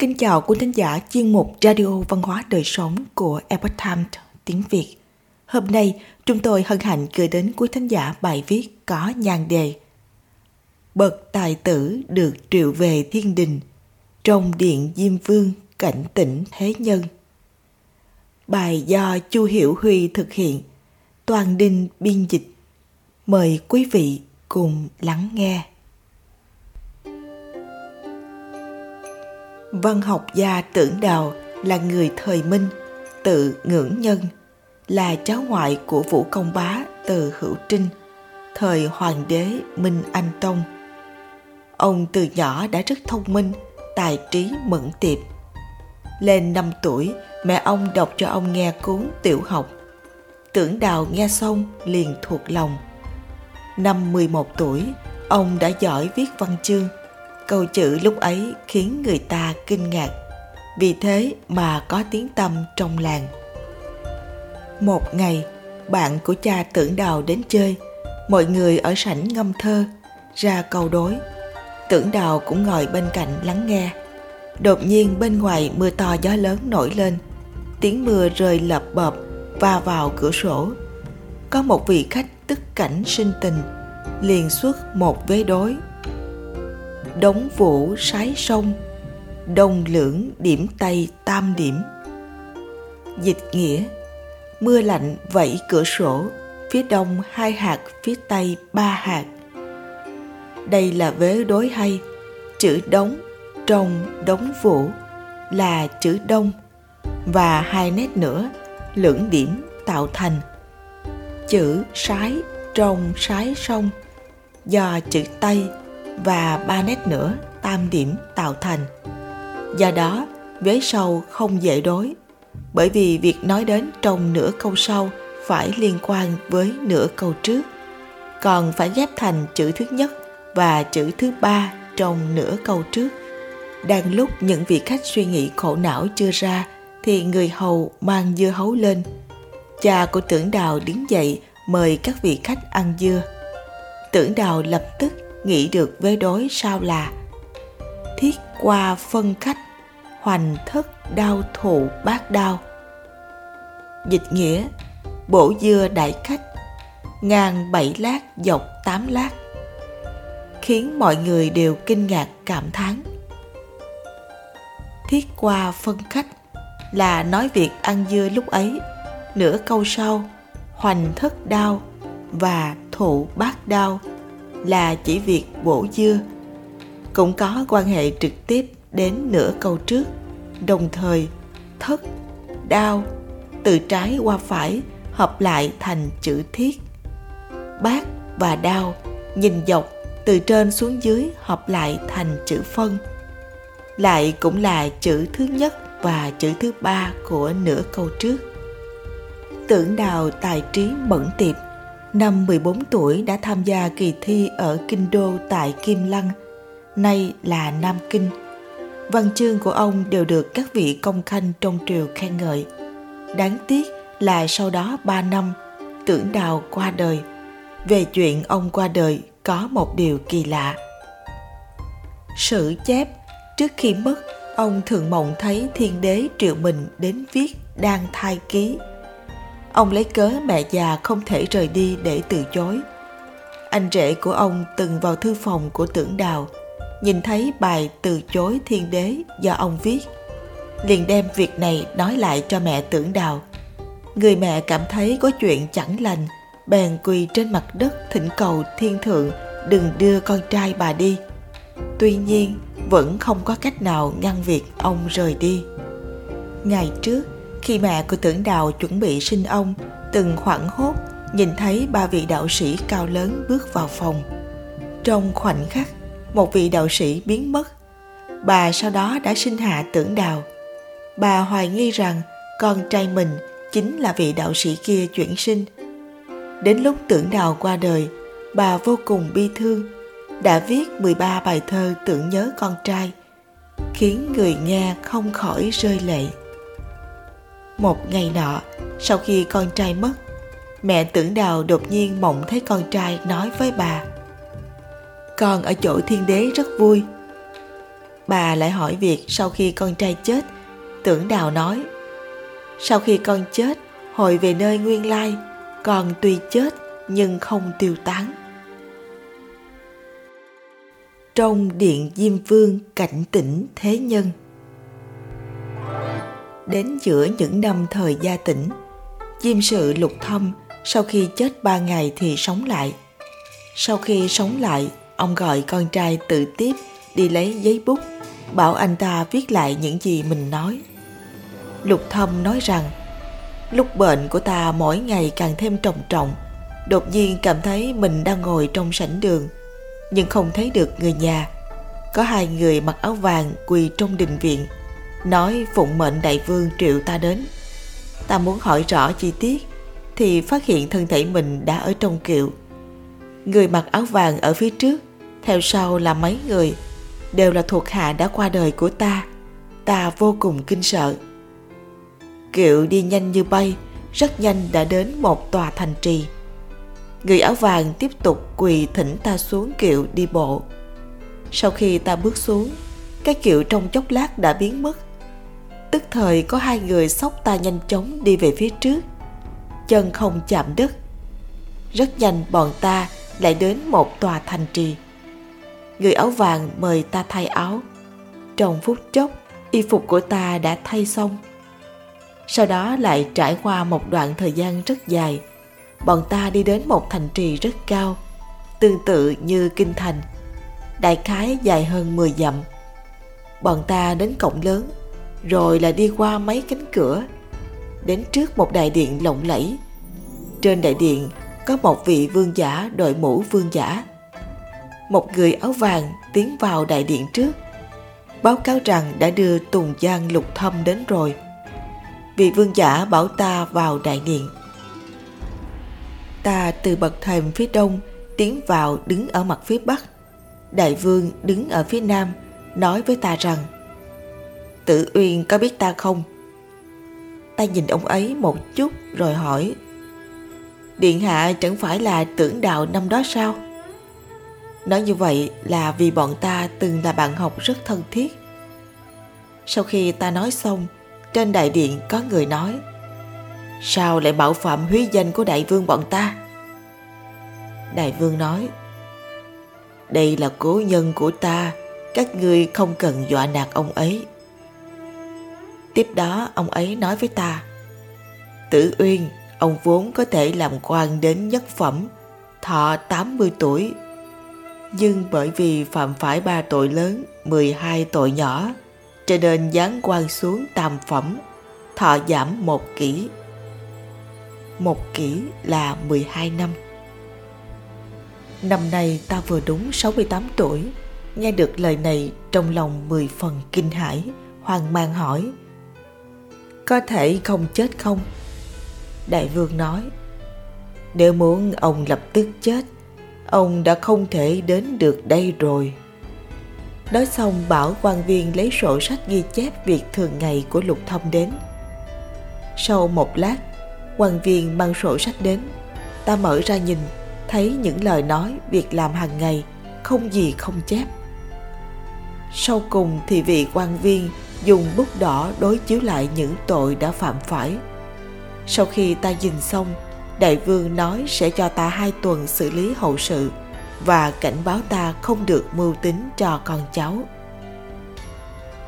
Kính chào quý thính giả chuyên mục Radio Văn hóa Đời Sống của Epoch Times tiếng Việt. Hôm nay, chúng tôi hân hạnh gửi đến quý thính giả bài viết có nhan đề Bậc tài tử được triệu về thiên đình, trong điện Diêm Vương cảnh tỉnh thế nhân. Bài do Chu Hiểu Huy thực hiện, toàn đinh biên dịch. Mời quý vị cùng lắng nghe. Văn học gia Tưởng Đào là người thời Minh, tự ngưỡng nhân, là cháu ngoại của Vũ Công Bá từ Hữu Trinh, thời Hoàng đế Minh Anh Tông. Ông từ nhỏ đã rất thông minh, tài trí mẫn tiệp. Lên 5 tuổi, mẹ ông đọc cho ông nghe cuốn tiểu học. Tưởng Đào nghe xong liền thuộc lòng. Năm 11 tuổi, ông đã giỏi viết văn chương – câu chữ lúc ấy khiến người ta kinh ngạc. Vì thế mà có tiếng tâm trong làng. Một ngày, bạn của cha tưởng đào đến chơi. Mọi người ở sảnh ngâm thơ, ra câu đối. Tưởng đào cũng ngồi bên cạnh lắng nghe. Đột nhiên bên ngoài mưa to gió lớn nổi lên. Tiếng mưa rơi lập bập va vào cửa sổ. Có một vị khách tức cảnh sinh tình, liền xuất một vế đối đống vũ sái sông đông lưỡng điểm tây tam điểm. Dịch nghĩa, mưa lạnh vẫy cửa sổ, phía đông hai hạt, phía tây ba hạt. Đây là vế đối hay, chữ đống trong đống vũ là chữ đông. Và hai nét nữa, lưỡng điểm tạo thành. Chữ sái trong sái sông do chữ tây và ba nét nữa tam điểm tạo thành. Do đó, vế sau không dễ đối, bởi vì việc nói đến trong nửa câu sau phải liên quan với nửa câu trước, còn phải ghép thành chữ thứ nhất và chữ thứ ba trong nửa câu trước. Đang lúc những vị khách suy nghĩ khổ não chưa ra, thì người hầu mang dưa hấu lên. Cha của tưởng đào đứng dậy mời các vị khách ăn dưa. Tưởng đào lập tức nghĩ được với đối sao là thiết qua phân khách hoành thất đau thụ bát đau. dịch nghĩa, bổ dưa đại khách ngàn bảy lát dọc tám lát, khiến mọi người đều kinh ngạc cảm thán thiết qua phân khách là nói việc ăn dưa lúc ấy, nửa câu sau, hoành thất đau và thụ bát đau là chỉ việc bổ dưa cũng có quan hệ trực tiếp đến nửa câu trước, đồng thời thất đao từ trái qua phải hợp lại thành chữ thiết. Bát và đao nhìn dọc từ trên xuống dưới hợp lại thành chữ phân. Lại cũng là chữ thứ nhất và chữ thứ ba của nửa câu trước. Tưởng đào tài trí mẫn tiệp. Năm 14 tuổi đã tham gia kỳ thi ở Kinh Đô tại Kim Lăng, nay là Nam Kinh. Văn chương của ông đều được các vị công khanh trong triều khen ngợi. Đáng tiếc là sau đó 3 năm, tưởng đào qua đời. Về chuyện ông qua đời có một điều kỳ lạ. Sử chép, trước khi mất, ông thường mộng thấy thiên đế triệu mình đến viết đang thai ký ông lấy cớ mẹ già không thể rời đi để từ chối. Anh rể của ông từng vào thư phòng của tưởng đào, nhìn thấy bài từ chối thiên đế do ông viết. Liền đem việc này nói lại cho mẹ tưởng đào. Người mẹ cảm thấy có chuyện chẳng lành, bèn quỳ trên mặt đất thỉnh cầu thiên thượng đừng đưa con trai bà đi. Tuy nhiên, vẫn không có cách nào ngăn việc ông rời đi. Ngày trước khi mẹ của tưởng đào chuẩn bị sinh ông, từng hoảng hốt, nhìn thấy ba vị đạo sĩ cao lớn bước vào phòng. Trong khoảnh khắc, một vị đạo sĩ biến mất. Bà sau đó đã sinh hạ tưởng đào. Bà hoài nghi rằng con trai mình chính là vị đạo sĩ kia chuyển sinh. Đến lúc tưởng đào qua đời, bà vô cùng bi thương, đã viết 13 bài thơ tưởng nhớ con trai, khiến người nghe không khỏi rơi lệ một ngày nọ, sau khi con trai mất, mẹ tưởng đào đột nhiên mộng thấy con trai nói với bà. Con ở chỗ thiên đế rất vui. bà lại hỏi việc sau khi con trai chết tưởng đào nói sau khi con chết hồi về nơi nguyên lai con tuy chết nhưng không tiêu tán trong điện diêm vương cảnh tỉnh thế nhân đến giữa những năm thời gia tỉnh. Diêm sự lục thâm, sau khi chết ba ngày thì sống lại. Sau khi sống lại, ông gọi con trai tự tiếp đi lấy giấy bút, bảo anh ta viết lại những gì mình nói. Lục thâm nói rằng, lúc bệnh của ta mỗi ngày càng thêm trầm trọng, đột nhiên cảm thấy mình đang ngồi trong sảnh đường, nhưng không thấy được người nhà. Có hai người mặc áo vàng quỳ trong đình viện nói phụng mệnh đại vương triệu ta đến. Ta muốn hỏi rõ chi tiết, thì phát hiện thân thể mình đã ở trong kiệu. Người mặc áo vàng ở phía trước, theo sau là mấy người, đều là thuộc hạ đã qua đời của ta. Ta vô cùng kinh sợ. Kiệu đi nhanh như bay, rất nhanh đã đến một tòa thành trì. Người áo vàng tiếp tục quỳ thỉnh ta xuống kiệu đi bộ. Sau khi ta bước xuống, cái kiệu trong chốc lát đã biến mất tức thời có hai người xốc ta nhanh chóng đi về phía trước. Chân không chạm đất. Rất nhanh bọn ta lại đến một tòa thành trì. Người áo vàng mời ta thay áo. Trong phút chốc, y phục của ta đã thay xong. Sau đó lại trải qua một đoạn thời gian rất dài. Bọn ta đi đến một thành trì rất cao, tương tự như kinh thành. Đại khái dài hơn 10 dặm. Bọn ta đến cổng lớn rồi là đi qua mấy cánh cửa, đến trước một đại điện lộng lẫy. Trên đại điện có một vị vương giả, đội mũ vương giả. Một người áo vàng tiến vào đại điện trước, báo cáo rằng đã đưa tùng giang lục thâm đến rồi. Vị vương giả bảo ta vào đại điện. Ta từ bậc thềm phía đông tiến vào đứng ở mặt phía bắc. Đại vương đứng ở phía nam, nói với ta rằng Tử Uyên có biết ta không? Ta nhìn ông ấy một chút rồi hỏi Điện hạ chẳng phải là tưởng đạo năm đó sao? Nói như vậy là vì bọn ta từng là bạn học rất thân thiết. Sau khi ta nói xong, trên đại điện có người nói Sao lại mạo phạm húy danh của đại vương bọn ta? Đại vương nói Đây là cố nhân của ta, các ngươi không cần dọa nạt ông ấy. Tiếp đó ông ấy nói với ta Tử Uyên, ông vốn có thể làm quan đến nhất phẩm, thọ 80 tuổi. Nhưng bởi vì phạm phải ba tội lớn, 12 tội nhỏ, cho nên giáng quan xuống tam phẩm, thọ giảm một kỷ. Một kỷ là 12 năm. Năm nay ta vừa đúng 68 tuổi, nghe được lời này trong lòng mười phần kinh hãi, hoang mang hỏi – có thể không chết không? Đại vương nói. Nếu muốn ông lập tức chết, ông đã không thể đến được đây rồi. Nói xong, bảo quan viên lấy sổ sách ghi chép việc thường ngày của lục thông đến. Sau một lát, quan viên mang sổ sách đến. Ta mở ra nhìn, thấy những lời nói việc làm hàng ngày, không gì không chép. Sau cùng thì vị quan viên dùng bút đỏ đối chiếu lại những tội đã phạm phải. Sau khi ta nhìn xong, đại vương nói sẽ cho ta hai tuần xử lý hậu sự và cảnh báo ta không được mưu tính cho con cháu.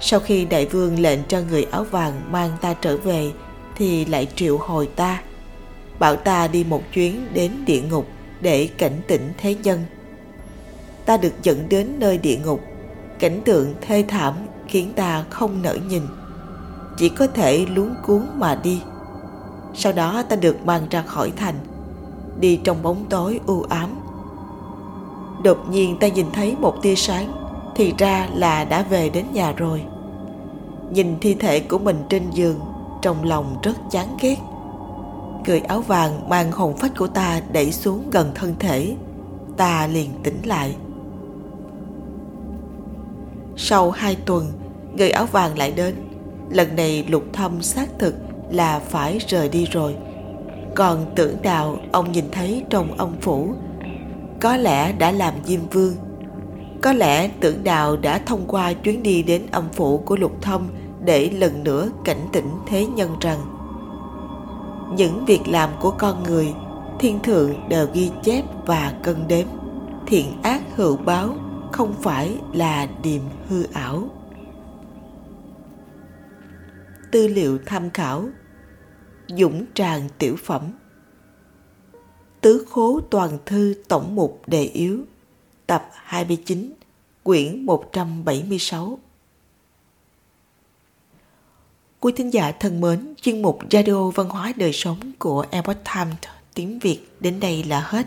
Sau khi đại vương lệnh cho người áo vàng mang ta trở về thì lại triệu hồi ta, bảo ta đi một chuyến đến địa ngục để cảnh tỉnh thế nhân. Ta được dẫn đến nơi địa ngục, cảnh tượng thê thảm khiến ta không nỡ nhìn. Chỉ có thể luống cuốn mà đi. Sau đó ta được mang ra khỏi thành, đi trong bóng tối u ám. Đột nhiên ta nhìn thấy một tia sáng, thì ra là đã về đến nhà rồi. Nhìn thi thể của mình trên giường, trong lòng rất chán ghét. Cười áo vàng mang hồn phách của ta đẩy xuống gần thân thể, ta liền tỉnh lại sau hai tuần, người áo vàng lại đến. Lần này lục thâm xác thực là phải rời đi rồi. Còn tưởng đào, ông nhìn thấy trong ông phủ, có lẽ đã làm diêm vương. Có lẽ tưởng đạo đã thông qua chuyến đi đến âm phủ của lục thâm để lần nữa cảnh tỉnh thế nhân rằng, những việc làm của con người thiên thượng đều ghi chép và cân đếm, thiện ác hữu báo không phải là điềm hư ảo. Tư liệu tham khảo dũng tràng tiểu phẩm. Tứ khố toàn thư tổng mục đề yếu tập 29 quyển 176 Quý thính giả thân mến, chuyên mục Radio Văn hóa Đời Sống của Epoch Times tiếng Việt đến đây là hết.